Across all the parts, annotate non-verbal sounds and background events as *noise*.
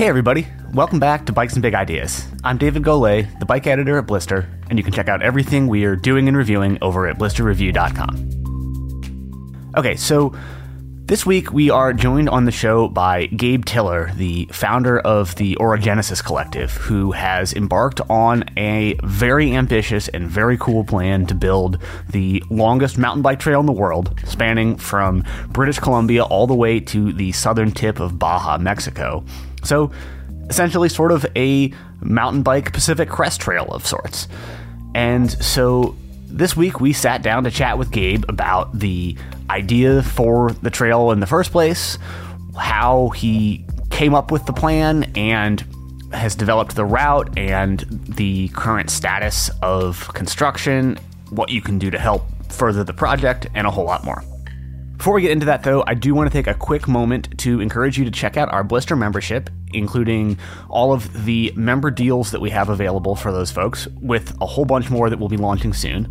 Hey, everybody. Welcome back to Bikes and Big Ideas. I'm David Golay, the bike editor at Blister, and you can check out everything we are doing and reviewing over at blisterreview.com. Okay, so this week we are joined on the show by Gabe Tiller, the founder of the Orogenesis Collective, who has embarked on a very ambitious and very cool plan to build the longest mountain bike trail in the world, spanning from British Columbia all the way to the southern tip of Baja, Mexico. So, essentially, sort of a mountain bike Pacific Crest Trail of sorts. And so, this week we sat down to chat with Gabe about the idea for the trail in the first place, how he came up with the plan, and has developed the route and the current status of construction, what you can do to help further the project, and a whole lot more. Before we get into that, though, I do want to take a quick moment to encourage you to check out our Blister membership, including all of the member deals that we have available for those folks, with a whole bunch more that we'll be launching soon.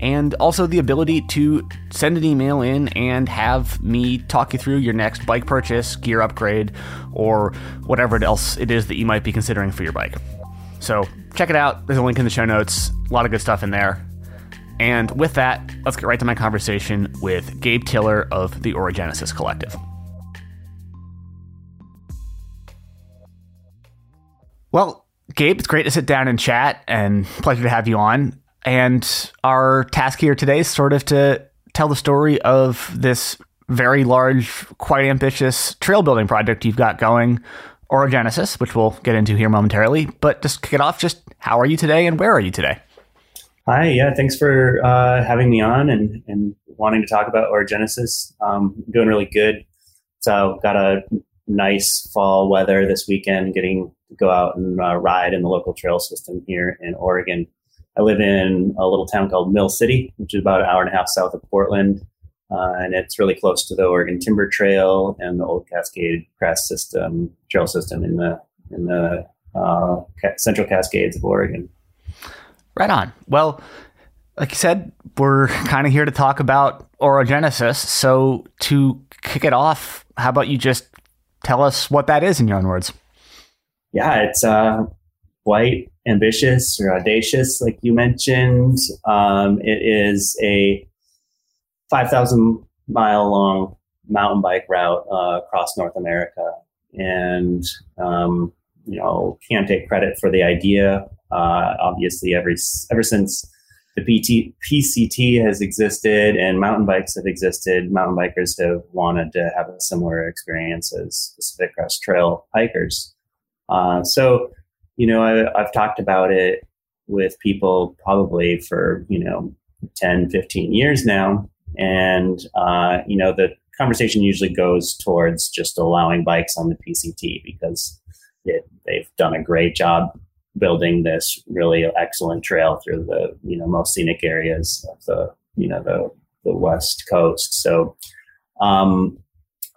And also the ability to send an email in and have me talk you through your next bike purchase, gear upgrade, or whatever else it is that you might be considering for your bike. So check it out. There's a link in the show notes. A lot of good stuff in there. And with that, let's get right to my conversation with Gabe Tiller of the Orogenesis Collective. Well, Gabe, it's great to sit down and chat and pleasure to have you on. And our task here today is sort of to tell the story of this very large, quite ambitious trail building project you've got going, Orogenesis, which we'll get into here momentarily. But just kick it off, just how are you today and where are you today? Hi, yeah, thanks for uh, having me on and, and wanting to talk about Orogenesis. Um, doing really good. So got a nice fall weather this weekend, getting to go out and uh, ride in the local trail system here in Oregon. I live in a little town called Mill City, which is about an hour and a half south of Portland. Uh, and it's really close to the Oregon Timber Trail and the Old Cascade Crest System trail system in the in the uh, Central Cascades of Oregon. Right on. Well, like you said, we're *laughs* kind of here to talk about orogenesis. So to kick it off, how about you just tell us what that is in your own words? Yeah, it's uh, quite ambitious or audacious, like you mentioned. Um, it is a 5,000 mile long mountain bike route uh, across North America. And, um, you know, can't take credit for the idea uh, obviously, every ever since the PT, PCT has existed and mountain bikes have existed, mountain bikers have wanted to have a similar experience as the Pacific Crest Trail hikers. Uh, so, you know, I, I've talked about it with people probably for, you know, 10, 15 years now. And, uh, you know, the conversation usually goes towards just allowing bikes on the PCT because it, they've done a great job building this really excellent trail through the you know most scenic areas of the you know the the west coast. So um,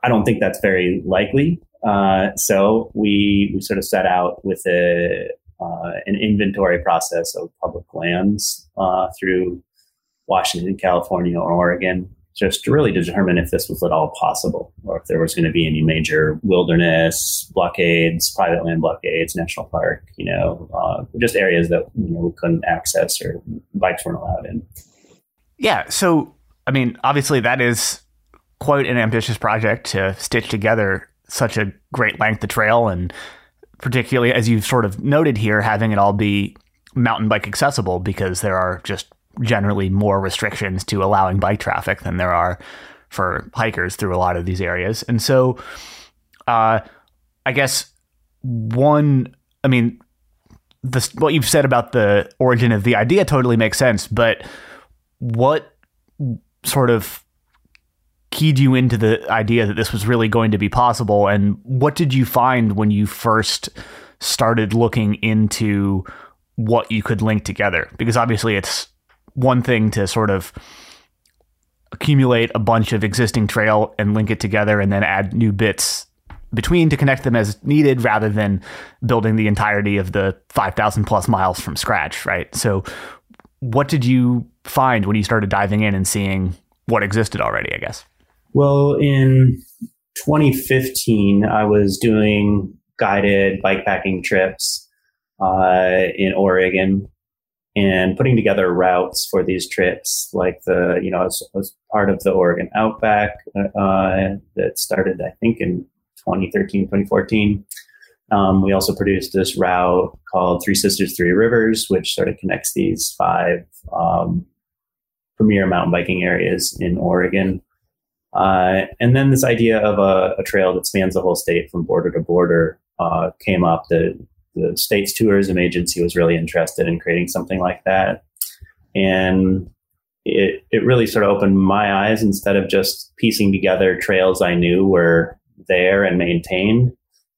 I don't think that's very likely. Uh, so we we sort of set out with a uh, an inventory process of public lands uh, through Washington, California, or Oregon, just to really determine if this was at all possible or if there was going to be any major wilderness blockades, private land blockades, national park, you know, uh, just areas that you know we couldn't access or bikes weren't allowed in. Yeah. So, I mean, obviously, that is quite an ambitious project to stitch together such a great length of trail and particularly as you've sort of noted here having it all be mountain bike accessible because there are just generally more restrictions to allowing bike traffic than there are for hikers through a lot of these areas. And so, uh, I guess one, I mean, what you've said about the origin of the idea totally makes sense, but what sort of keyed you into the idea that this was really going to be possible? And what did you find when you first started looking into what you could link together? Because obviously it's one thing to sort of accumulate a bunch of existing trail and link it together and then add new bits between to connect them as needed rather than building the entirety of the 5000 plus miles from scratch right? So what did you find when you started diving in and seeing what existed already i guess? Well in 2015 i was doing guided bikepacking trips uh, in Oregon and putting together routes for these trips, like the, you know, as, as part of the Oregon Outback uh, that started, I think, in 2013, 2014. Um, we also produced this route called Three Sisters, Three Rivers, which sort of connects these five um, premier mountain biking areas in Oregon. Uh, and then this idea of a, a, trail that spans the whole state from border to border uh, came up. The, the state's tourism agency was really interested in creating something like that. And it, it really sort of opened my eyes instead of just piecing together trails I knew were there and maintained.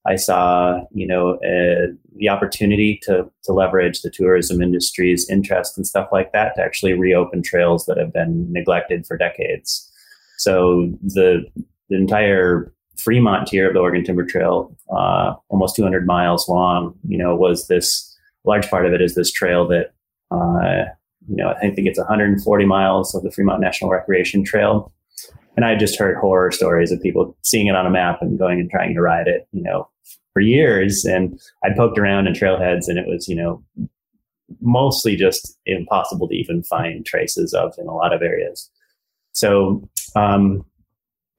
I saw, you know, uh, the opportunity to to leverage the tourism industry's interest and stuff like that to actually reopen trails that have been neglected for decades. So the the entire Fremont tier of the Oregon Timber Trail, uh, almost 200 miles long, you know, was this large part of it is this trail that, uh, you know, I think it's 140 miles of the Fremont National Recreation Trail. And I just heard horror stories of people seeing it on a map and going and trying to ride it, you know, for years. And I poked around in trailheads and it was, you know, mostly just impossible to even find traces of in a lot of areas. So, um,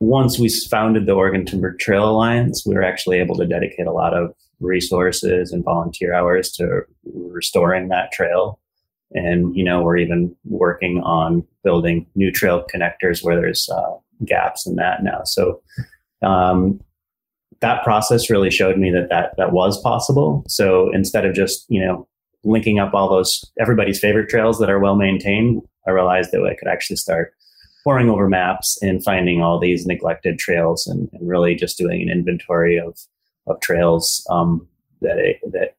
once we founded the Oregon Timber Trail Alliance, we were actually able to dedicate a lot of resources and volunteer hours to restoring that trail. And, you know, we're even working on building new trail connectors where there's uh, gaps in that now. So, um, that process really showed me that, that that was possible. So instead of just, you know, linking up all those everybody's favorite trails that are well maintained, I realized that I could actually start poring over maps and finding all these neglected trails and, and really just doing an inventory of of trails um, that it, that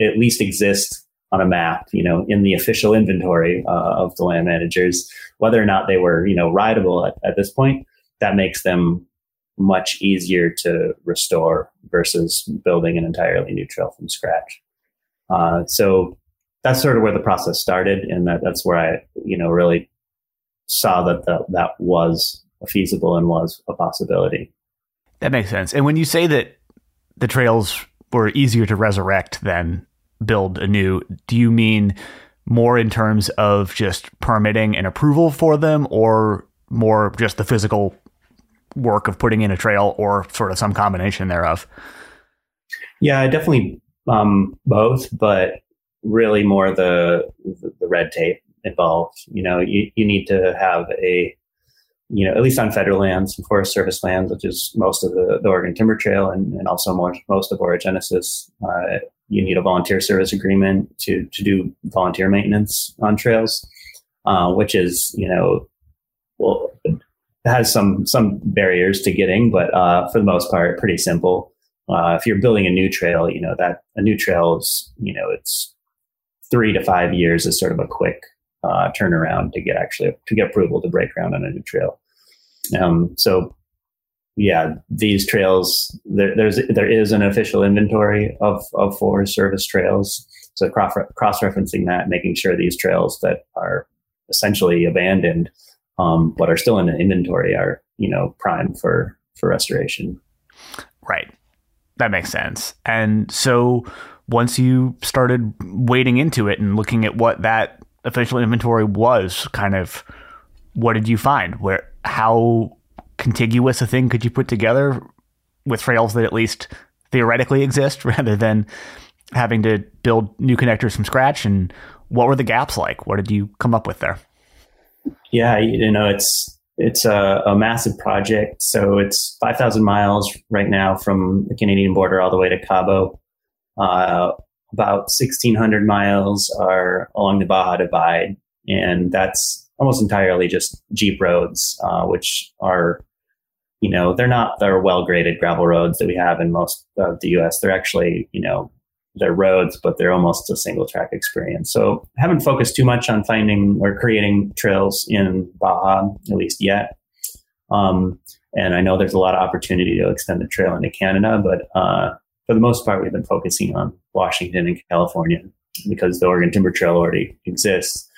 at least exist on a map, you know, in the official inventory uh, of the land managers, whether or not they were, you know, rideable at, at this point, that makes them much easier to restore versus building an entirely new trail from scratch. Uh, so that's sort of where the process started, and that, that's where I, you know, really saw that the, that was feasible and was a possibility. That makes sense. And when you say that the trails were easier to resurrect than build anew, do you mean more in terms of just permitting and approval for them, or more just the physical work of putting in a trail, or sort of some combination thereof? Yeah, definitely um, both, but really more the the red tape involved. You know, you, you need to have a, you know, at least on federal lands and Forest Service lands, which is most of the, the Oregon Timber Trail and, and also more, most of Orogenesis, uh, you need a volunteer service agreement to, to do volunteer maintenance on trails, uh, which is, you know, well, has some, some barriers to getting, but uh, for the most part, pretty simple. Uh, if you're building a new trail, you know, that a new trail is, you know, it's three to five years is sort of a quick uh, turnaround to get actually to get approval to break ground on a new trail. Um, so yeah, these trails there, there's there is an official inventory of of Forest Service trails. So cross referencing that, making sure these trails that are essentially abandoned um, but are still in the inventory are you know prime for for restoration. Right, that makes sense. And so once you started wading into it and looking at what that official inventory was kind of what did you find? Where how contiguous a thing could you put together with trails that at least theoretically exist *laughs* rather than having to build new connectors from scratch and what were the gaps like? What did you come up with there? Yeah, you know, it's it's a, a massive project. So it's 5,000 miles right now from the Canadian border all the way to Cabo. Uh, about 1,600 miles are along the Baja Divide, and that's almost entirely just Jeep roads, uh, which are, you know, they're not the well graded gravel roads that we have in most of the U.S. They're actually, you know, they're roads, but they're almost a single track experience. So I haven't focused too much on finding or creating trails in Baja, at least yet. Um, and I know there's a lot of opportunity to extend the trail into Canada, but uh, for the most part, we've been focusing on Washington and California because the Oregon Timber Trail already exists.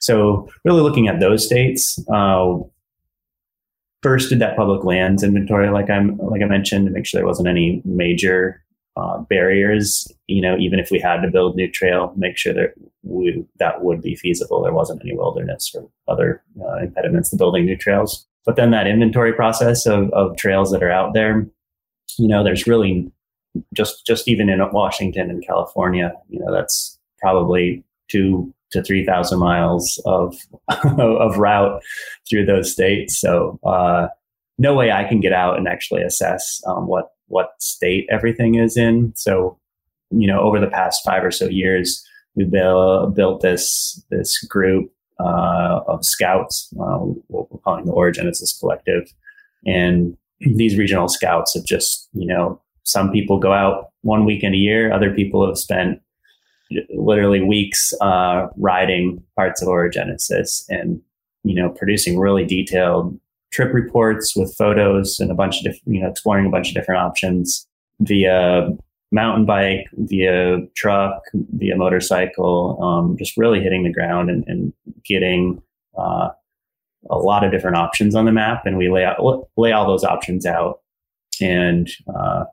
So, really looking at those states. Uh, first, did that public lands inventory, like I'm like I mentioned, to make sure there wasn't any major uh, barriers. You know, even if we had to build new trail, make sure that we, that would be feasible. There wasn't any wilderness or other uh, impediments to building new trails. But then that inventory process of, of trails that are out there, you know, there's really just just even in Washington and California, you know, that's probably two to three thousand miles of *laughs* of route through those states. So uh, no way I can get out and actually assess um, what what state everything is in. So you know, over the past five or so years, we've built built this this group uh, of scouts, uh, what we're calling the Orogenesis Collective, and these regional scouts have just you know some people go out one weekend a year, other people have spent literally weeks uh, riding parts of orogenesis and you know producing really detailed trip reports with photos and a bunch of different you know exploring a bunch of different options via mountain bike via truck via motorcycle um, just really hitting the ground and, and getting uh, a lot of different options on the map. And we lay out lay all those options out and uh,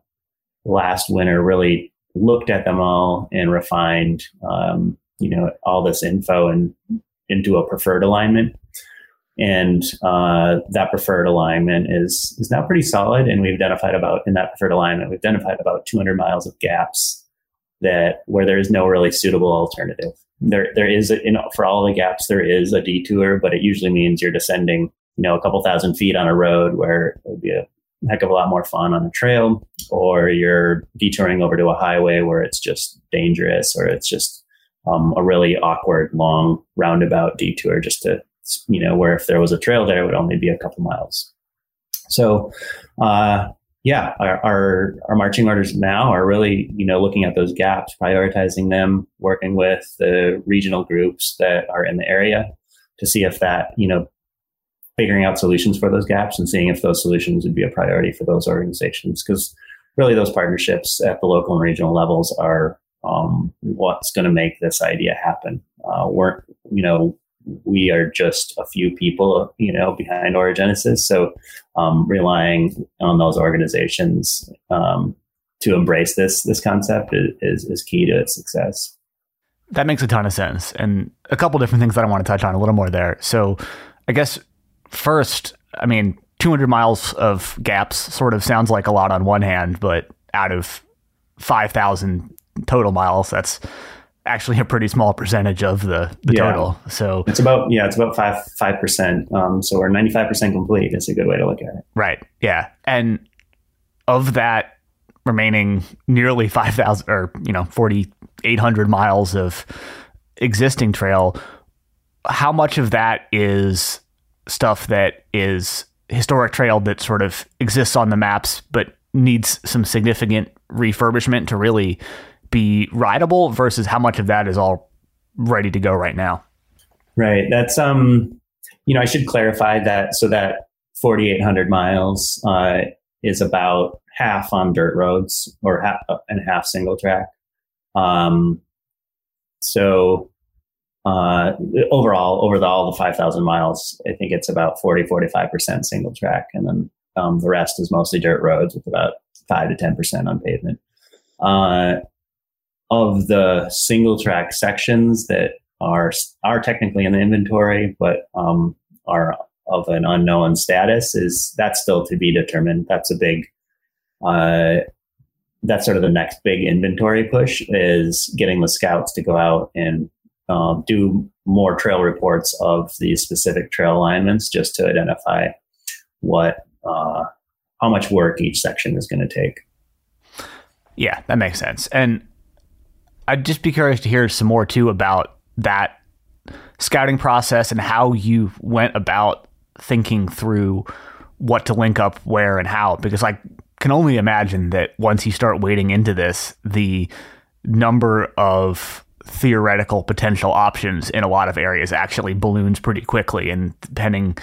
last winter really looked at them all and refined, um, you know, all this info and into a preferred alignment. And uh, that preferred alignment is is now pretty solid. And we've identified about in that preferred alignment, we've identified about 200 miles of gaps that where there is no really suitable alternative. There there is you know for all the gaps there is a detour, but it usually means you're descending you know a couple thousand feet on a road where it would be a heck of a lot more fun on a trail, or you're detouring over to a highway where it's just dangerous, or it's just um, a really awkward, long roundabout detour just to, you know, where if there was a trail there, it would only be a couple miles. So, uh, yeah, our, our, our marching orders now are really, you know, looking at those gaps, prioritizing them, working with the regional groups that are in the area to see if that, you know, figuring out solutions for those gaps and seeing if those solutions would be a priority for those organizations. Because really, those partnerships at the local and regional levels are um, what's going to make this idea happen. Uh, we're, you know, we are just a few people, you know, behind Orogenesis. So um, relying on those organizations um, to embrace this this concept is, is key to its success. That makes a ton of sense, and a couple different things that I want to touch on a little more there. So, I guess first, I mean, 200 miles of gaps sort of sounds like a lot on one hand, but out of 5,000 total miles, that's actually a pretty small percentage of the, the yeah. total. So it's about, yeah, it's about five, 5%. Um, so we're 95% complete. It's a good way to look at it. Right. Yeah. And of that remaining nearly 5,000 or, you know, 4,800 miles of existing trail, how much of that is stuff that is historic trail that sort of exists on the maps but needs some significant refurbishment to really be rideable versus how much of that is all ready to go right now. Right. That's um you know, I should clarify that so that 4800 miles uh, is about half on dirt roads or half and half single track. Um so uh, overall, over the, all the 5,000 miles, I think it's about 40, 45% single track. And then um, the rest is mostly dirt roads with about 5 to 10% on pavement. Uh, of the single track sections that are are technically in the inventory, but um, are of an unknown status, is that's still to be determined. That's a big, uh, that's sort of the next big inventory push is getting the scouts to go out and um, do more trail reports of these specific trail alignments just to identify what uh, how much work each section is going to take. Yeah, that makes sense. And I'd just be curious to hear some more too about that scouting process and how you went about thinking through what to link up where and how because I can only imagine that once you start wading into this the number of theoretical potential options in a lot of areas actually balloons pretty quickly. And depending,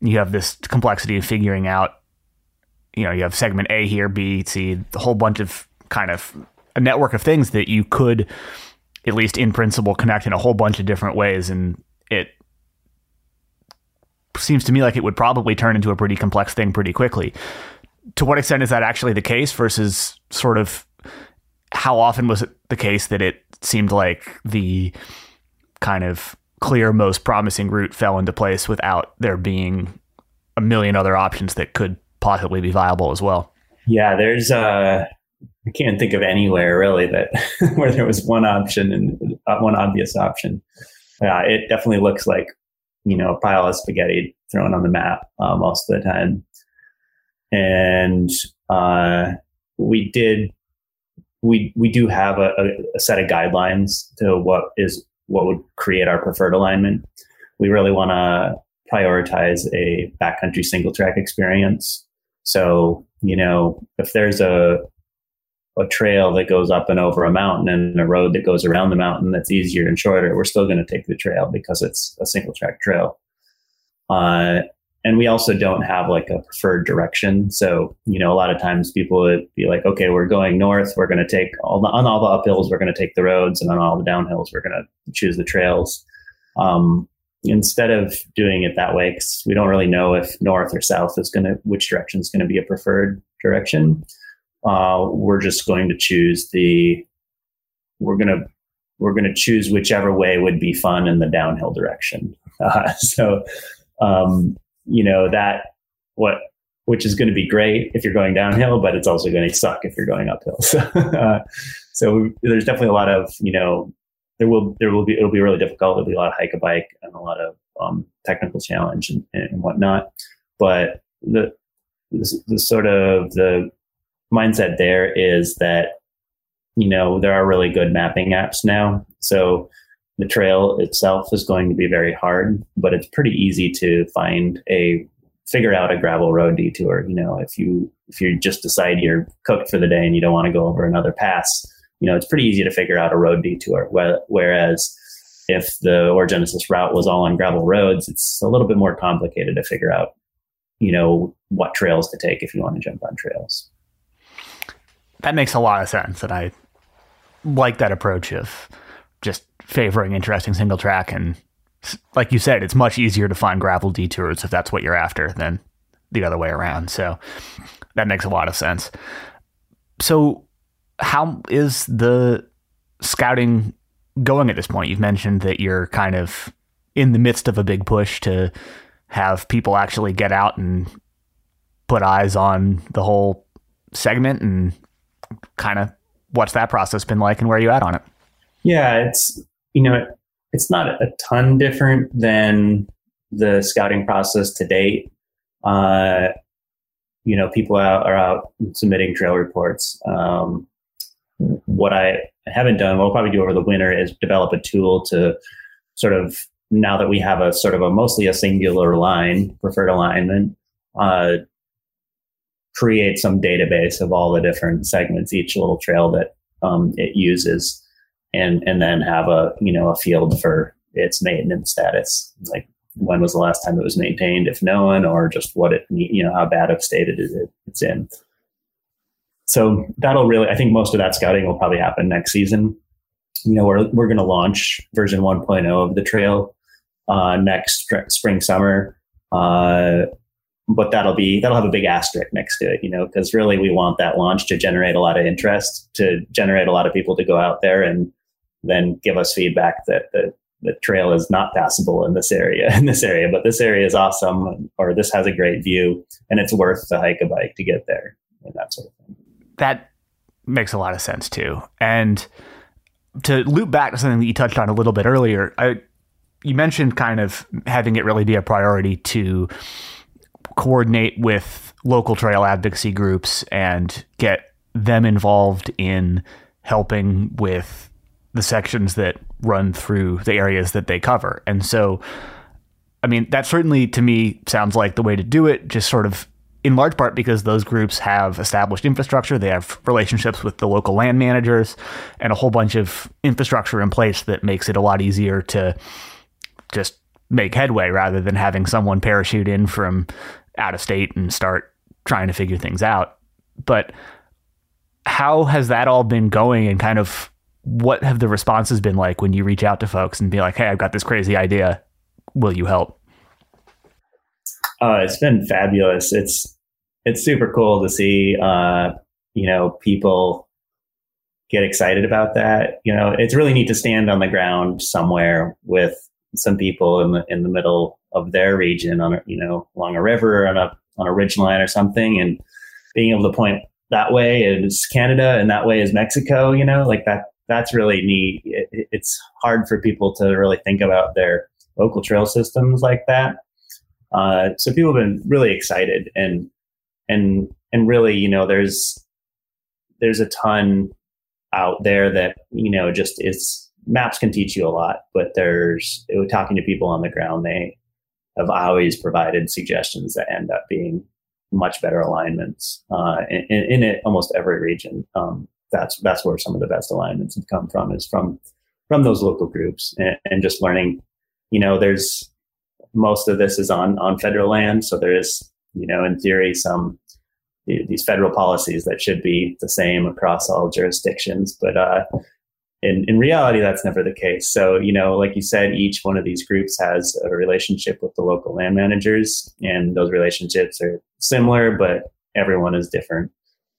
you have this complexity of figuring out, you know, you have segment A here, B, C, a whole bunch of kind of a network of things that you could, at least in principle, connect in a whole bunch of different ways. And it seems to me like it would probably turn into a pretty complex thing pretty quickly. To what extent is that actually the case versus sort of how often was it the case that it seemed like the kind of clear, most promising route fell into place without there being a million other options that could possibly be viable as well? Yeah, there's uh I can't think of anywhere really that *laughs* where there was one option and uh, one obvious option. Yeah, it definitely looks like you know a pile of spaghetti thrown on the map uh, most of the time. And uh, we did we we do have a, a, set of guidelines to what is what would create our preferred alignment. We really want to prioritize a backcountry single track experience. So you know if there's a a trail that goes up and over a mountain and a road that goes around the mountain that's easier and shorter, we're still going to take the trail because it's a single track trail. Uh, and we also don't have like a preferred direction. So, you know, a lot of times people would be like, okay, we're going north. We're going to take all the, on all the uphills, we're going to take the roads and on all the downhills, we're going to choose the trails. Um, instead of doing it that way, because we don't really know if north or south is going to, which direction is going to be a preferred direction. Uh, we're just going to choose the, we're going to, we're going to choose whichever way would be fun in the downhill direction. *laughs* Uh, so, um, you know that what which is going to be great if you're going downhill, but it's also going to suck if you're going uphill. *laughs* So, uh, so there's definitely a lot of you know there will there will be it'll be really difficult. There'll be a lot of hike a bike and a lot of um, technical challenge and, and whatnot. But the, the the sort of the mindset there is that you know there are really good mapping apps now. So the trail itself is going to be very hard, but it's pretty easy to find a figure out a gravel road detour. You know, if you if you just decide you're cooked for the day and you don't want to go over another pass, you know, it's pretty easy to figure out a road detour. Whereas if the Orogenesis route was all on gravel roads, it's a little bit more complicated to figure out, you know, what trails to take if you want to jump on trails. That makes a lot of sense, and I like that approach of just favoring interesting single track and like you said, it's much easier to find gravel detours if that's what you're after than the other way around. So that makes a lot of sense. So how is the scouting going at this point? You've mentioned that you're kind of in the midst of a big push to have people actually get out and put eyes on the whole segment and kind of what's that process been like and where are you at on it? Yeah, it's you know it's not a ton different than the scouting process to date. Uh, you know, people out, are out submitting trail reports. Um, what I haven't done, what I'll probably do over the winter, is develop a tool to sort of now that we have a sort of a mostly a singular line preferred alignment, uh, create some database of all the different segments, each little trail that um, it uses and and then have a you know a field for its maintenance status. Like when was the last time it was maintained if known or just what it you know how bad of state it is it's in. So that'll really i think most of that scouting will probably happen next season. You know we're, we're going to launch version 1.0 of the trail uh, next spring summer. Uh, but that'll be that'll have a big asterisk next to it you know because really we want that launch to generate a lot of interest to generate a lot of people to go out there and then give us feedback that the, the trail is not passable in this area, *laughs* in this area, but this area is awesome, or this has a great view, and it's worth the hike a bike to get there, and that sort of thing. That makes a lot of sense too. And to loop back to something that you touched on a little bit earlier, I, you mentioned kind of having it really be a priority to coordinate with local trail advocacy groups and get them involved in helping with the sections that run through the areas that they cover. And so, I mean, that certainly to me sounds like the way to do it, just sort of in large part because those groups have established infrastructure, they have relationships with the local land managers, and a whole bunch of infrastructure in place that makes it a lot easier to just make headway rather than having someone parachute in from out of state and start trying to figure things out. But how has that all been going and kind of what have the responses been like when you reach out to folks and be like, "Hey, I've got this crazy idea. Will you help?" Uh, it's been fabulous. It's it's super cool to see, uh, you know, people get excited about that. You know, it's really neat to stand on the ground somewhere with some people in the in the middle of their region on a, you know along a river or on a on a ridge line or something, and being able to point that way is Canada and that way is Mexico. You know, like that. That's really neat. It, it's hard for people to really think about their local trail systems like that. Uh, so people have been really excited and and and really, you know, there's there's a ton out there that you know just is maps can teach you a lot, but there's talking to people on the ground, they have always provided suggestions that end up being much better alignments uh, in, in, in almost every region. Um, that's that's where some of the best alignments have come from is from from those local groups and, and just learning. You know, there's most of this is on on federal land, so there is you know in theory some these federal policies that should be the same across all jurisdictions. But uh, in, in reality, that's never the case. So, you know, like you said, each one of these groups has a relationship with the local land managers, and those relationships are similar, but everyone is different.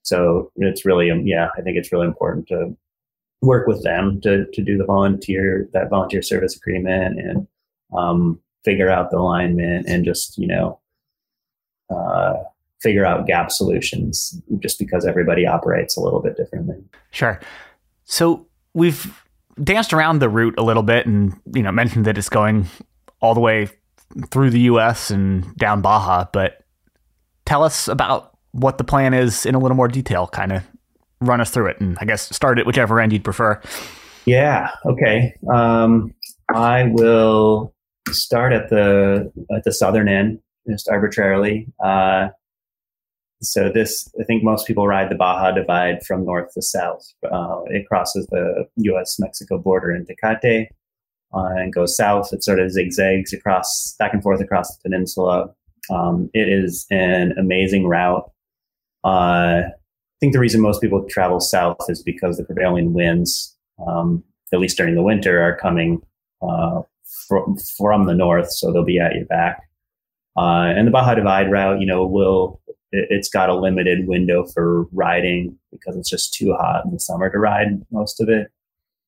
So it's really, um, yeah, I think it's really important to work with them to, to do the volunteer, that volunteer service agreement and um, figure out the alignment and just, you know, uh, figure out gap solutions just because everybody operates a little bit differently. Sure. So we've danced around the route a little bit and you know mentioned that it's going all the way through the US and down Baja, but tell us about what the plan is in a little more detail, kind of run us through it and I guess start at whichever end you'd prefer. Yeah, okay. Um, I will start at the at the southern end just arbitrarily. Uh, so this, I think most people ride the Baja Divide from north to south. Uh, it crosses the U.S.-Mexico border in Tecate uh, and goes south. It sort of zigzags across, back and forth across the peninsula. Um, it is an amazing route. Uh, I think the reason most people travel south is because the prevailing winds, um, at least during the winter, are coming uh, from, from the north, so they'll be at your back. Uh, and the Baja Divide route, you know, will it's got a limited window for riding because it's just too hot in the summer to ride most of it.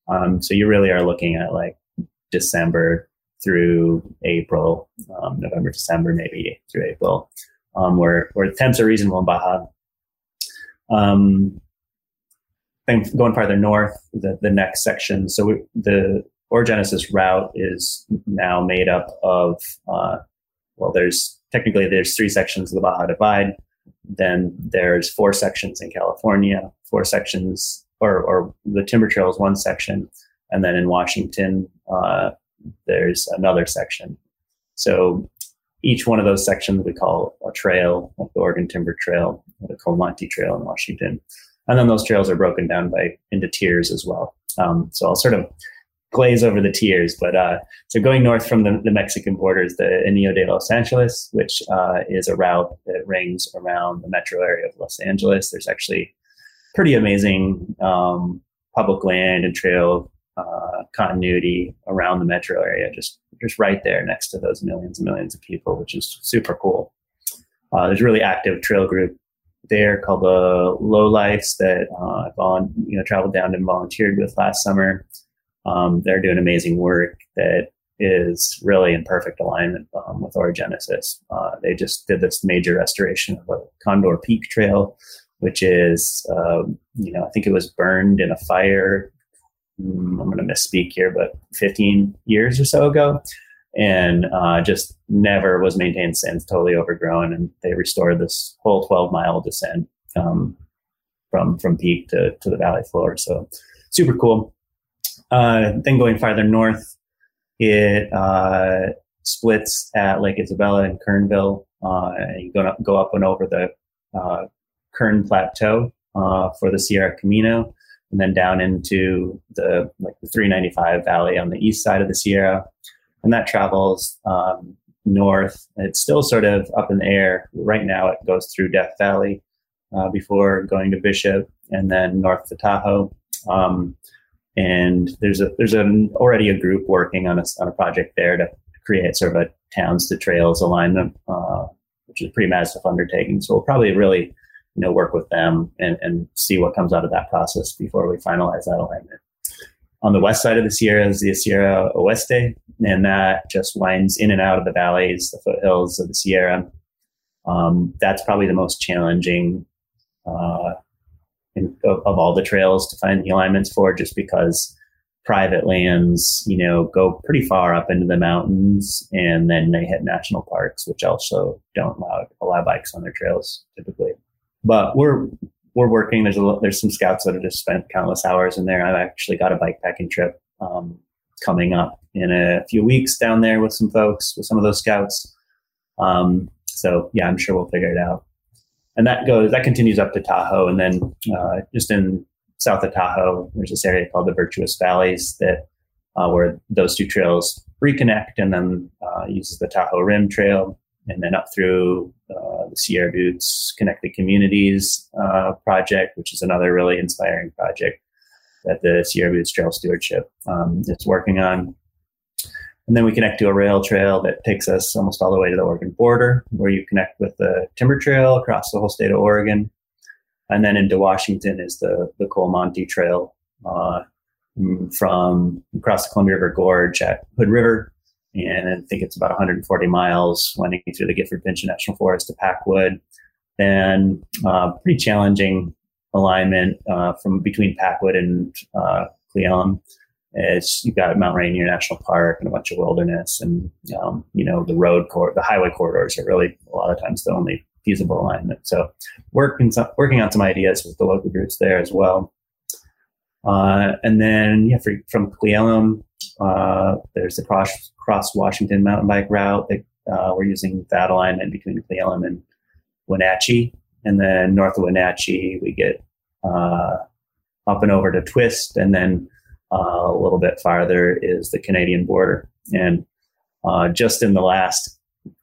Um, so you really are looking at like December through April, um, November, December, maybe through April, um, where where temps are reasonable in Baja. Um, going farther north, the, the next section. So we, the Orogenesis route is now made up of, uh, well, there's technically there's three sections of the Baja Divide. Then there's four sections in California, four sections, or, or the Timber Trail is one section. And then in Washington, uh, there's another section. So each one of those sections we call a trail, like the Oregon Timber Trail, the Comandante Trail in Washington. And then those trails are broken down by into tiers as well. Um, so I'll sort of glaze over the tiers. But uh, so going north from the, the, Mexican border is the Anillo de Los Angeles, which uh, is a route that rings around the metro area of Los Angeles. There's actually pretty amazing um, public land and trail uh, continuity around the metro area, just just right there next to those millions and millions of people, which is super cool. Uh, there's a really active trail group there called the Low Lifes that uh, I you know traveled down and volunteered with last summer. Um, they're doing amazing work that is really in perfect alignment um, with Orogenesis. Uh, they just did this major restoration of a Condor Peak Trail, which is, uh, you know, I think it was burned in a fire. I'm going to misspeak here, but 15 years or so ago, and uh, just never was maintained since. Totally overgrown, and they restored this whole 12 mile descent um, from from peak to to the valley floor. So super cool. Uh, then going farther north, it uh, splits at Lake Isabella and Kernville. Uh, you go up, go up and over the uh, Kern Plateau uh, for the Sierra Camino, and then down into the like the 395 Valley on the east side of the Sierra, and that travels um, north. It's still sort of up in the air right now. It goes through Death Valley uh, before going to Bishop, and then north to Tahoe. Um, and there's a there's an already a group working on a on a project there to create sort of a towns to trails alignment, uh, which is a pretty massive undertaking. So we'll probably really you know, work with them and, and see what comes out of that process before we finalize that alignment. On the west side of the Sierra is the Sierra Oeste, and that just winds in and out of the valleys, the foothills of the Sierra. Um, that's probably the most challenging uh, in, of, of, all the trails to find the alignments for, just because private lands, you know, go pretty far up into the mountains, and then they hit national parks, which also don't allow allow bikes on their trails typically. But we're we're working. There's a there's some scouts that have just spent countless hours in there. I've actually got a bike packing trip um, coming up in a few weeks down there with some folks with some of those scouts. Um, so yeah, I'm sure we'll figure it out. And that goes that continues up to Tahoe, and then uh, just in south of Tahoe, there's this area called the Virtuous Valleys that uh, where those two trails reconnect, and then uh, uses the Tahoe Rim Trail and then up through uh, the Sierra Buttes Connected Communities uh, project, which is another really inspiring project that the Sierra Buttes Trail Stewardship um, is working on. And then we connect to a rail trail that takes us almost all the way to the Oregon border, where you connect with the Timber Trail across the whole state of Oregon. And then into Washington is the, the Cole Monte Trail uh, from across the Columbia River Gorge at Hood River and I think it's about 140 miles winding through the Gifford Pinchot National Forest to Packwood. Then uh, pretty challenging alignment uh, from between Packwood and uh, Cle Elum. It's you've got Mount Rainier National Park and a bunch of wilderness, and um, you know the road cor- the highway corridors are really a lot of times the only feasible alignment. So working some, working on some ideas with the local groups there as well. Uh, and then yeah, for, from Cle Elum, uh, there's the cross, cross Washington mountain bike route that uh, we're using that alignment between Cle and Wenatchee. And then north of Wenatchee, we get uh, up and over to Twisp. And then uh, a little bit farther is the Canadian border. And uh, just in the last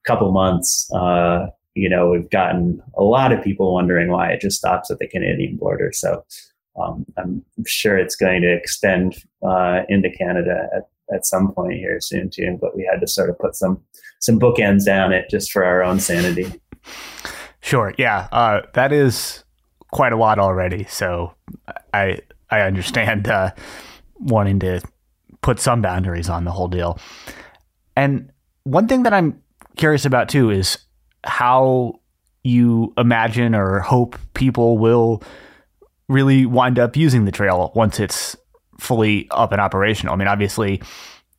couple months, uh, you know, we've gotten a lot of people wondering why it just stops at the Canadian border. So um, I'm sure it's going to extend uh, into Canada at, at some point here soon too. But we had to sort of put some some bookends down it just for our own sanity. Sure. Yeah. Uh, that is quite a lot already. So I I understand uh, wanting to put some boundaries on the whole deal. And one thing that I'm curious about too is how you imagine or hope people will really wind up using the trail once it's fully up and operational. I mean, obviously,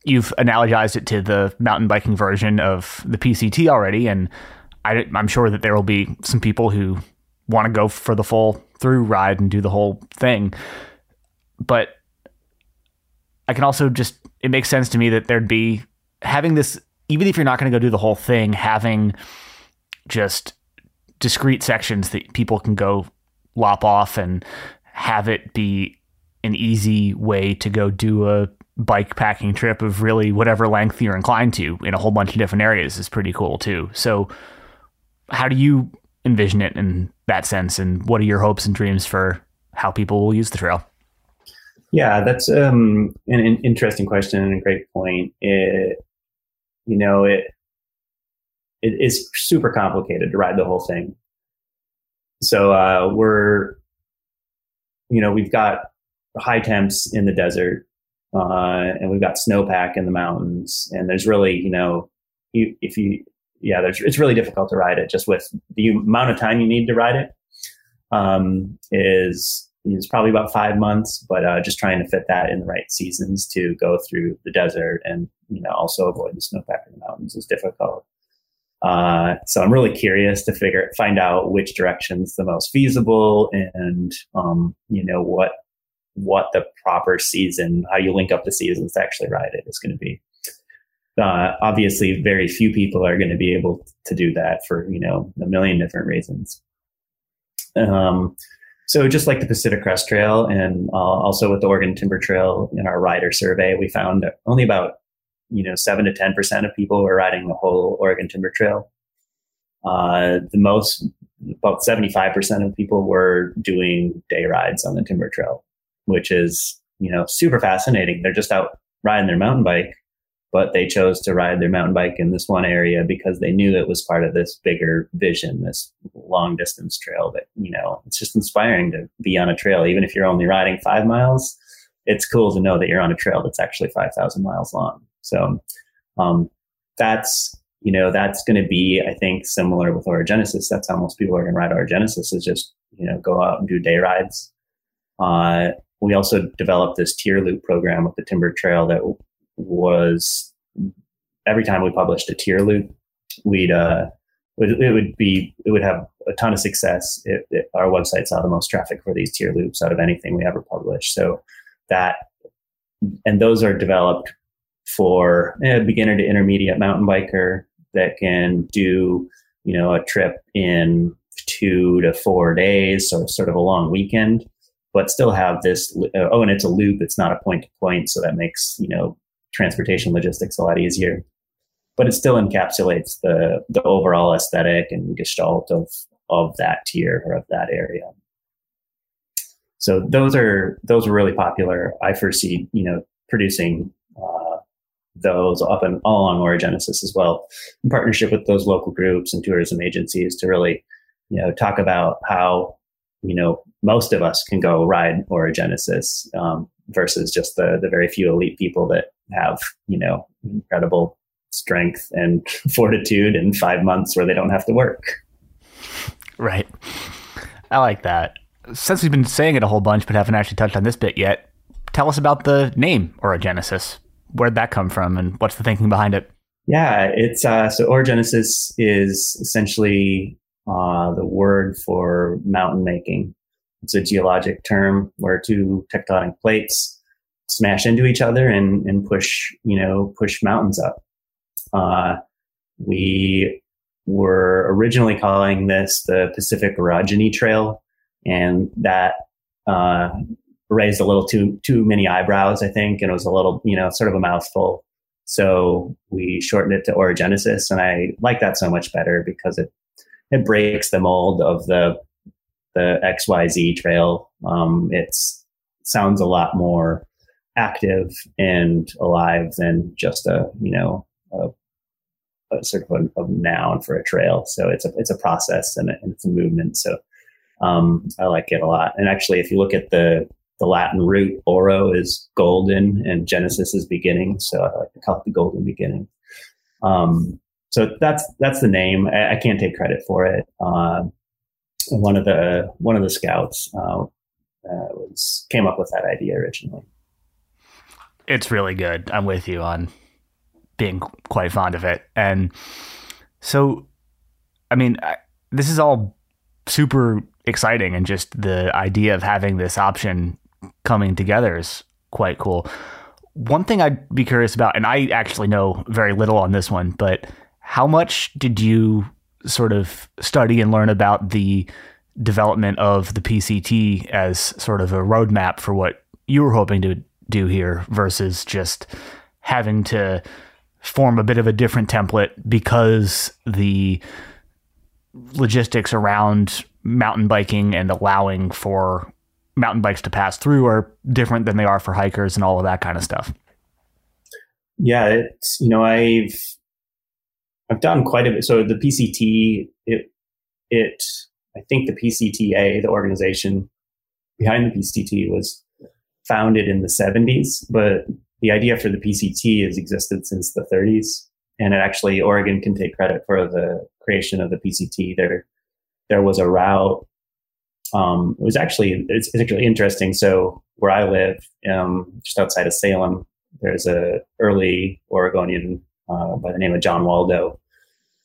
you've analogized it to the mountain biking version of the PCT already, and I, am sure that there will be some people who want to go for the full through ride and do the whole thing. But I can also just, it makes sense to me that there'd be having this, even if you're not going to go do the whole thing, having just discrete sections that people can go lop off and have it be an easy way to go do a bike packing trip of really whatever length you're inclined to in a whole bunch of different areas is pretty cool too. So, how do you envision it in that sense, and what are your hopes and dreams for how people will use the trail? Yeah, that's um, an, an interesting question and a great point. It, you know, it it is super complicated to ride the whole thing. So uh, we're, you know, we've got high temps in the desert, uh, and we've got snowpack in the mountains, and there's really, you know, you, if you, yeah, there's it's really difficult to ride it just with the amount of time you need to ride it. Um, is is probably about five months, but uh, just trying to fit that in the right seasons to go through the desert and you know also avoid the snowpack in the mountains is difficult. Uh, so I'm really curious to figure find out which direction's the most feasible and um, you know what what the proper season, how you link up the seasons to actually ride it is going to be. Uh, obviously, very few people are going to be able to do that for you know a million different reasons. Um, so just like the Pacific Crest Trail and uh, also with the Oregon Timber Trail in our rider survey, we found only about you know, seven to 10% of people were riding the whole Oregon Timber Trail. Uh, the most, about 75% of people were doing day rides on the Timber Trail, which is, you know, super fascinating. They're just out riding their mountain bike but they chose to ride their mountain bike in this one area because they knew it was part of this bigger vision, this long distance trail that, you know, it's just inspiring to be on a trail. Even if you're only riding five miles, it's cool to know that you're on a trail that's actually 5,000 miles long. So, um, that's, you know, that's going to be, I think, similar with Orogenesis. That's how most people are going to ride Orogenesis is just, you know, go out and do day rides. Uh, we also developed this tier loop program with the Timber Trail that was every time we published a tier loop, we'd uh, it would be it would have a ton of success. It, it, our website saw the most traffic for these tier loops out of anything we ever published. So that and those are developed for a beginner to intermediate mountain biker that can do you know a trip in two to four days, so sort of a long weekend, but still have this. Oh, and it's a loop; it's not a point to point, so that makes you know transportation logistics a lot easier. But it still encapsulates the the overall aesthetic and gestalt of of that tier or of that area. So those are those are really popular. I foresee you know producing uh, those up and all along Orogenesis as well, in partnership with those local groups and tourism agencies to really you know talk about how you know most of us can go ride Orogenesis um, versus just the the very few elite people that have you know incredible strength and *laughs* fortitude in five months where they don't have to work. Right. I like that. Since we've been saying it a whole bunch but haven't actually touched on this bit yet, tell us about the name Orogenesis. Where'd that come from and what's the thinking behind it? Yeah, it's uh, so orogenesis is essentially uh, the word for mountain making. It's a geologic term where two tectonic plates smash into each other and, and push, you know, push mountains up. Uh, we were originally calling this the Pacific Orogeny Trail, and that uh, raised a little too too many eyebrows, I think, and it was a little, you know, sort of a mouthful. So we shortened it to Orogenesis, and I like that so much better because it it breaks the mold of the the XYZ trail. Um, it's sounds a lot more active and alive than just a you know a, a sort of a, a, noun for a trail. So it's a it's a process and, a, and it's a movement. So um, I like it a lot. And actually, if you look at the the Latin root oro is golden and Genesis is beginning. So I like to call it the golden beginning. Um, so that's that's the name. I, I, can't take credit for it. Uh, one of the one of the scouts uh, uh, was came up with that idea originally it's really good. I'm with you on being quite fond of it. And so, I mean, I, this is all super exciting, and just the idea of having this option coming together is quite cool. One thing I'd be curious about, and I actually know very little on this one, but how much did you sort of study and learn about the development of the PCT as sort of a roadmap for what you were hoping to do here versus just having to form a bit of a different template because the logistics around mountain biking and allowing for mountain bikes to pass through are different than they are for hikers and all of that kind of stuff. Yeah, it's you know I've I've done quite a bit. So the PCT it it I think the PCTA the organization behind the PCT was founded in the 70s, but the idea for the PCT has existed since the 30s. And it actually, Oregon can take credit for the creation of the PCT. There, there was a route. Um, it was actually it's, it's, actually interesting. So where I live, um, just outside of Salem, there's a early Oregonian uh, by the name of John Waldo.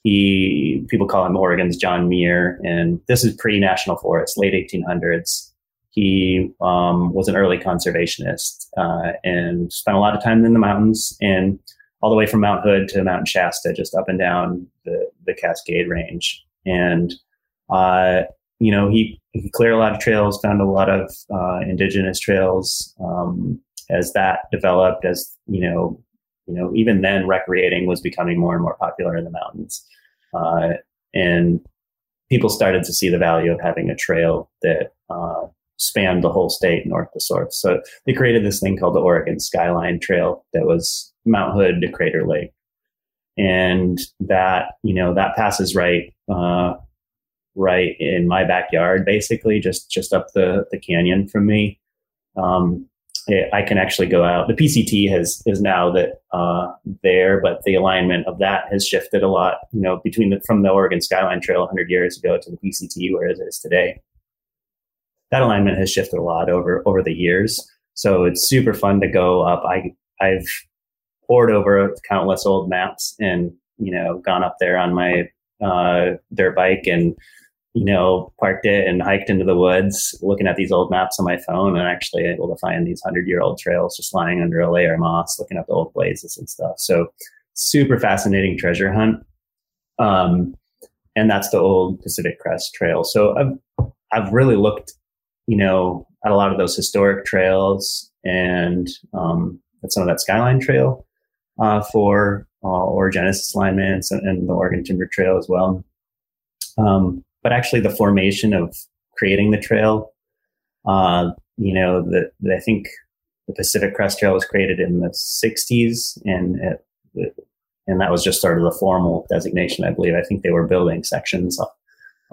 He people call him Oregon's John Muir, and this is pre-national forest, late 1800s. He um, was an early conservationist uh, and spent a lot of time in the mountains and all the way from Mount Hood to Mount Shasta, just up and down the, the Cascade Range. And, uh, you know, he, he cleared a lot of trails, found a lot of uh, indigenous trails. Um, as that developed, as, you know, you know, even then recreating was becoming more and more popular in the mountains. Uh, and people started to see the value of having a trail that uh, spanned the whole state north to south. So they created this thing called the Oregon Skyline Trail that was Mount Hood to Crater Lake, and that you know that passes right uh, right in my backyard, basically just just up the the canyon from me. Um, I can actually go out. The PCT has is now that uh, there, but the alignment of that has shifted a lot. You know, between the from the Oregon Skyline Trail 100 years ago to the PCT, where it is today. That alignment has shifted a lot over over the years. So it's super fun to go up. I I've pored over countless old maps and you know gone up there on my uh, dirt bike and you know, parked it and hiked into the woods, looking at these old maps on my phone, and actually able to find these hundred year old trails just lying under a layer of moss, looking up the old blazes and stuff. So, super fascinating treasure hunt. Um, and that's the old Pacific Crest Trail. So I've I've really looked, you know, at a lot of those historic trails and um, at some of that Skyline Trail uh, for uh, orogenesis alignments and, and, the Oregon Timber Trail as well. Um, but actually the formation of creating the trail. Uh, you know, the, the, I think the Pacific Crest Trail was created in the 60s, and it, and that was just sort of the formal designation, I believe. I think they were building sections,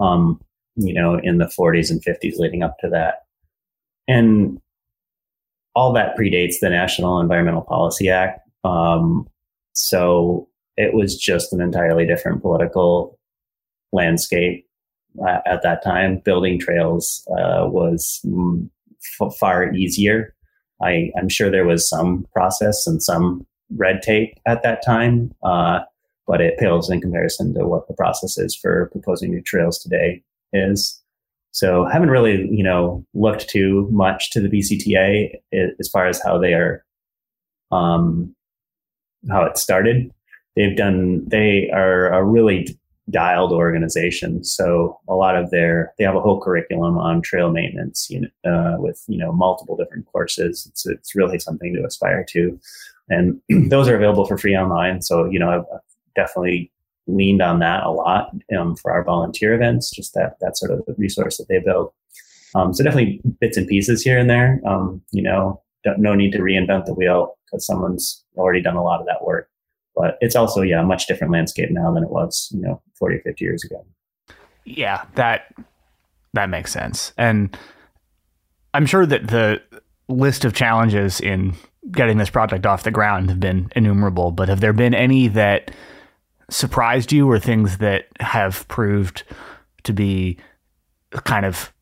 um, you know, in the 40s and 50s leading up to that, and all that predates the National Environmental Policy Act. Um, so it was just an entirely different political landscape uh, at that time, building trails uh, was f- far easier. I, am sure there was some process and some red tape at that time, uh, but it pales in comparison to what the process is for proposing new trails today is. So haven't really, you know, looked too much to the PCTA as far as how they are, um, how it started. They've done, they are a really dialed organization. So a lot of their they have a whole curriculum on trail maintenance, you know, uh, with you know multiple different courses. It's it's really something to aspire to, and *clears throat* those are available for free online. So you know I've definitely leaned on that a lot um, for our volunteer events. Just that that sort of resource that they built. Um, so definitely bits and pieces here and there. Um, you know, no need to reinvent the wheel because someone's already done a lot of that work. But it's also, yeah, a much different landscape now than it was, you know, 40 or 50 years ago. Yeah, that that makes sense. And I'm sure that the list of challenges in getting this project off the ground have been innumerable, but have there been any that surprised you or things that have proved to be kind of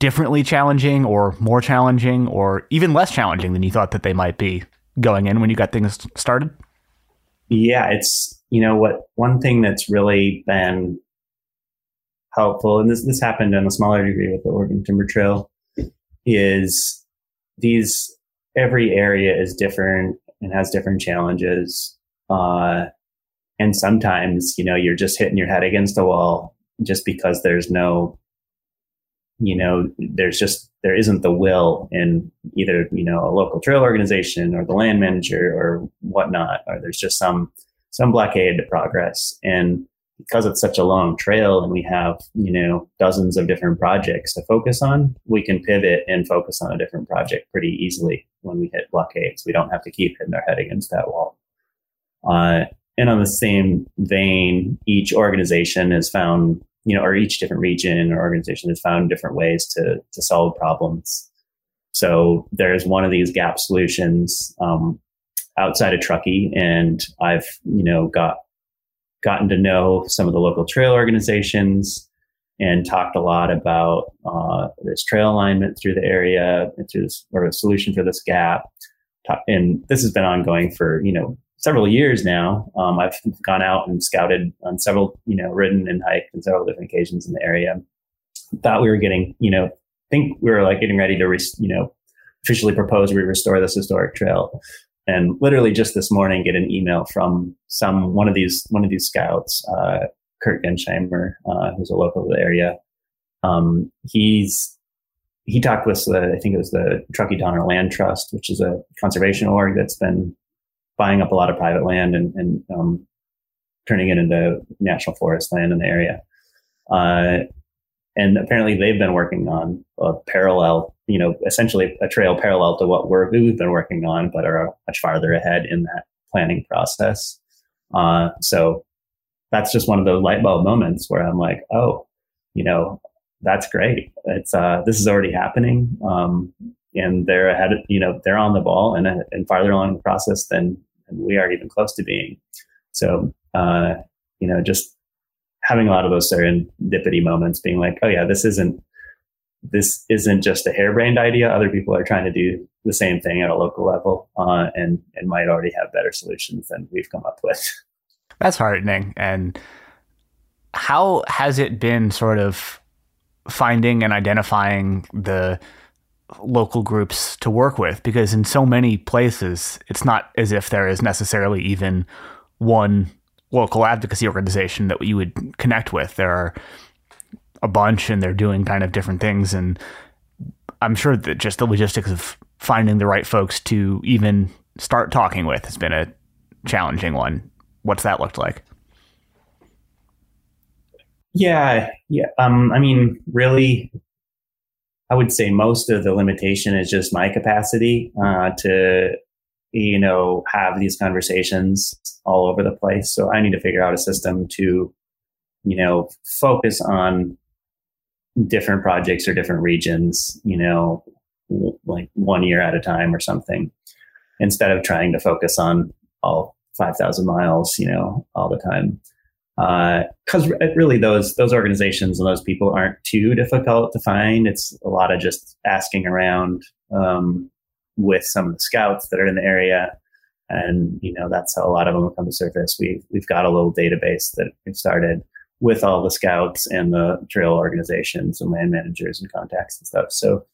differently challenging or more challenging or even less challenging than you thought that they might be going in when you got things started? Yeah, it's you know what one thing that's really been helpful, and this this happened on a smaller degree with the Oregon Timber Trail, is these every area is different and has different challenges. Uh, and sometimes, you know, you're just hitting your head against a wall just because there's no you know, there's just there isn't the will in either you know a local trail organization or the land manager or whatnot, or there's just some some blockade to progress. And because it's such a long trail and we have you know dozens of different projects to focus on, we can pivot and focus on a different project pretty easily when we hit blockades. We don't have to keep hitting our head against that wall. Uh, and on the same vein, each organization has found you know, or each different region or organization has found different ways to to solve problems. So there's one of these gap solutions um, outside of Truckee, and I've you know got gotten to know some of the local trail organizations and talked a lot about uh, this trail alignment through the area and this or a solution for this gap. And this has been ongoing for you know several years now. Um, I've gone out and scouted on several, you know, ridden and hiked on several different occasions in the area. Thought we were getting, you know, think we were like getting ready to, re- you know, officially propose we restore this historic trail. And literally just this morning, get an email from some one of these one of these scouts, uh, Kurt Gensheimer, uh, who's a local of the area. Um, he's he talked with the, I think it was the Truckee Donner Land Trust, which is a conservation org that's been buying up a lot of private land and, and um, turning it into national forest land in the area. Uh, and apparently they've been working on a parallel, you know, essentially a trail parallel to what we're, we've been working on, but are much farther ahead in that planning process. Uh, so that's just one of those light bulb moments where I'm like, oh, you know, that's great. It's uh, this is already happening, um, and they're ahead. You know, they're on the ball and and farther along the process than we are even close to being. So, uh, you know, just having a lot of those serendipity moments, being like, oh yeah, this isn't this isn't just a harebrained idea. Other people are trying to do the same thing at a local level, uh, and and might already have better solutions than we've come up with. *laughs* That's heartening. And how has it been, sort of finding and identifying the local groups to work with? Because in so many places, it's not as if there is necessarily even one local advocacy organization that you would connect with. There are a bunch and they're doing kind of different things. And I'm sure that just the logistics of finding the right folks to even start talking with has been a challenging one. What's that looked like? Yeah, yeah. Um, I mean, really, I would say most of the limitation is just my capacity uh, to, you know, have these conversations all over the place. So I need to figure out a system to, you know, focus on different projects or different regions, you know, like one year at a time or something, instead of trying to focus on all 5,000 miles, you know, all the time. Because uh, really, those those organizations and those people aren't too difficult to find. It's a lot of just asking around um, with some of the scouts that are in the area, and you know that's how a lot of them come to surface. We we've got a little database that we've started with all the scouts and the trail organizations and land managers and contacts and stuff. So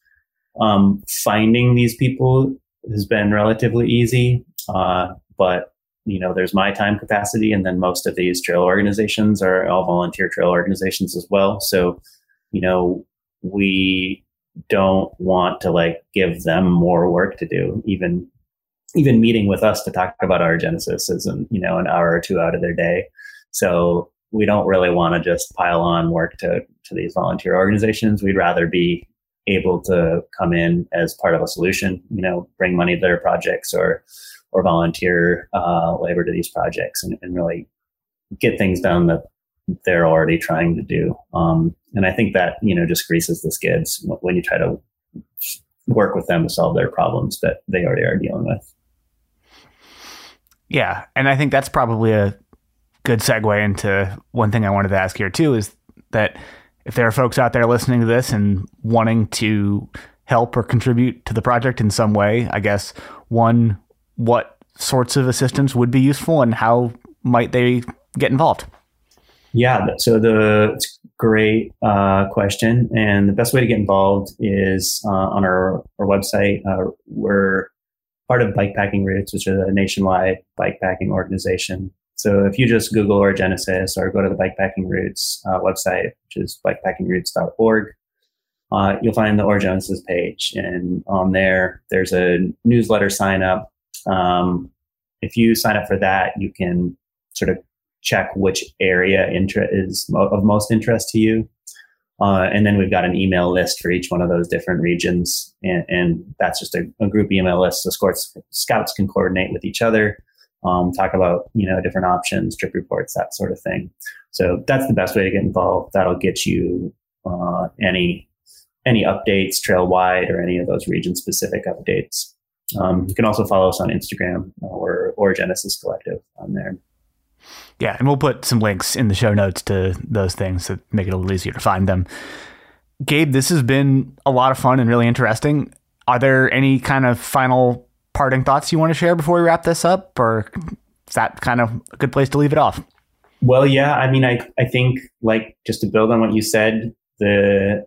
um, finding these people has been relatively easy, uh, but you know, there's my time capacity, and then most of these trail organizations are all volunteer trail organizations as well. So, you know, we don't want to like give them more work to do. Even even meeting with us to talk about Orogenesis isn't um, you know an hour or two out of their day. So we don't really want to just pile on work to to these volunteer organizations. We'd rather be able to come in as part of a solution. You know, bring money to their projects or or volunteer uh, labor to these projects and, and, really get things done that they're already trying to do. Um, and I think that, you know, just greases the skids when you try to work with them to solve their problems that they already are dealing with. Yeah. And I think that's probably a good segue into one thing I wanted to ask here too is that if there are folks out there listening to this and wanting to help or contribute to the project in some way, I guess one what sorts of assistance would be useful and how might they get involved? Yeah, so the great uh, question, and the best way to get involved is uh, on our our website. Uh, we're part of Bikepacking Routes, which is a nationwide bikepacking organization. So if you just Google Orogenesis or go to the Bikepacking Routes uh, website, which is bikepackingroutes.org, uh, you'll find the Orogenesis page, and on there there's a newsletter sign up um, if you sign up for that, you can sort of check which area inter- is mo- of most interest to you. Uh, and then we've got an email list for each one of those different regions. And, and that's just a, a, group email list. So scouts, scouts can coordinate with each other, um, talk about, you know, different options, trip reports, that sort of thing. So that's the best way to get involved. That'll get you uh, any any updates trail wide or any of those region specific updates. Um, you can also follow us on Instagram or Orogenesis Collective on there. Yeah, and we'll put some links in the show notes to those things to make it a little easier to find them. Gabe, this has been a lot of fun and really interesting. Are there any kind of final parting thoughts you want to share before we wrap this up, or is that kind of a good place to leave it off? Well, yeah, I mean, I I think like just to build on what you said, the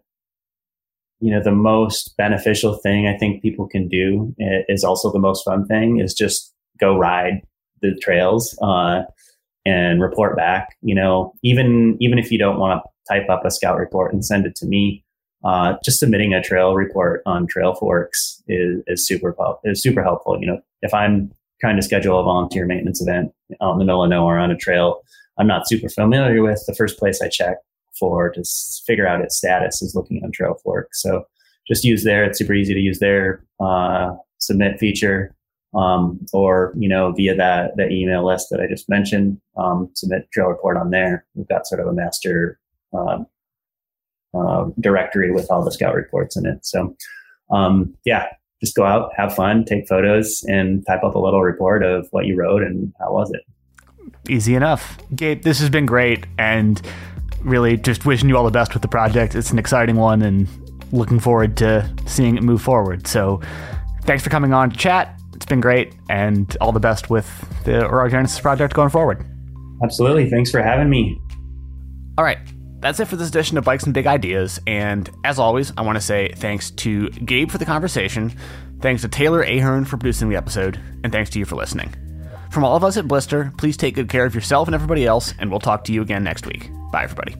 you know the most beneficial thing I think people can do is also the most fun thing is just go ride the trails uh, and report back. You know, even even if you don't want to type up a scout report and send it to me, uh, just submitting a trail report on Trailforks is, is super is super helpful. You know, if I'm trying to schedule a volunteer maintenance event out in the middle of nowhere on a trail I'm not super familiar with, the first place I check for to figure out its status is looking on Trailfork. So just use there. It's super easy to use their uh, submit feature, um, or you know via that that email list that I just mentioned. Um, submit trail report on there. We've got sort of a master um, uh, directory with all the scout reports in it. So um, yeah, just go out, have fun, take photos, and type up a little report of what you rode and how was it. Easy enough. Gabe, this has been great, and really just wishing you all the best with the project. It's an exciting one, and looking forward to seeing it move forward. So, thanks for coming on to chat. It's been great, and all the best with the Orogenesis project going forward. Absolutely. Thanks for having me. All right. That's it for this edition of Bikes and Big Ideas. And as always, I want to say thanks to Gabe for the conversation, thanks to Taylor Ahern for producing the episode, and thanks to you for listening. From all of us at Blister, please take good care of yourself and everybody else, and we'll talk to you again next week. Bye, everybody.